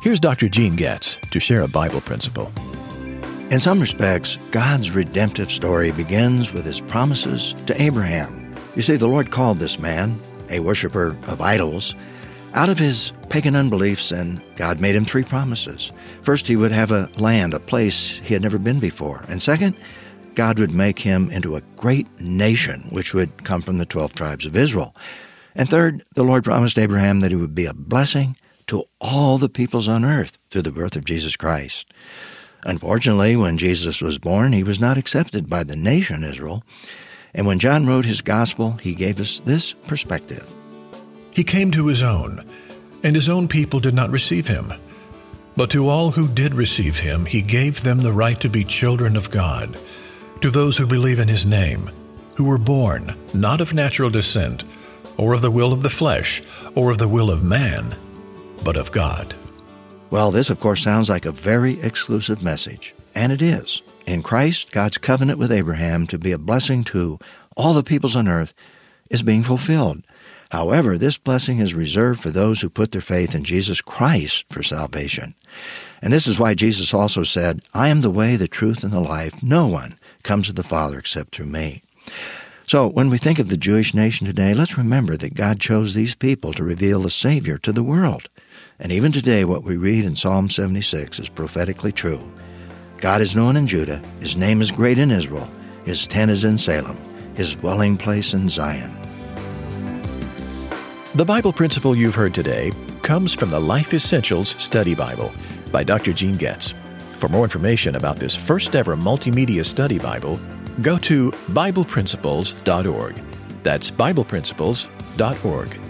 Here's Dr. Gene Getz to share a Bible principle. In some respects, God's redemptive story begins with his promises to Abraham. You see, the Lord called this man, a worshiper of idols, out of his pagan unbeliefs, and God made him three promises. First, he would have a land, a place he had never been before. And second, God would make him into a great nation, which would come from the 12 tribes of Israel. And third, the Lord promised Abraham that he would be a blessing to all the peoples on earth through the birth of Jesus Christ. Unfortunately, when Jesus was born, he was not accepted by the nation Israel. And when John wrote his gospel, he gave us this perspective. He came to his own, and his own people did not receive him. But to all who did receive him, he gave them the right to be children of God, to those who believe in his name, who were born not of natural descent, or of the will of the flesh, or of the will of man, but of God. Well, this, of course, sounds like a very exclusive message, and it is. In Christ, God's covenant with Abraham to be a blessing to all the peoples on earth is being fulfilled. However, this blessing is reserved for those who put their faith in Jesus Christ for salvation. And this is why Jesus also said, I am the way, the truth, and the life. No one comes to the Father except through me. So, when we think of the Jewish nation today, let's remember that God chose these people to reveal the Savior to the world. And even today, what we read in Psalm 76 is prophetically true. God is known in Judah, His name is great in Israel, His tent is in Salem, His dwelling place in Zion. The Bible principle you've heard today comes from the Life Essentials Study Bible by Dr. Gene Getz. For more information about this first ever multimedia study Bible, go to BiblePrinciples.org. That's BiblePrinciples.org.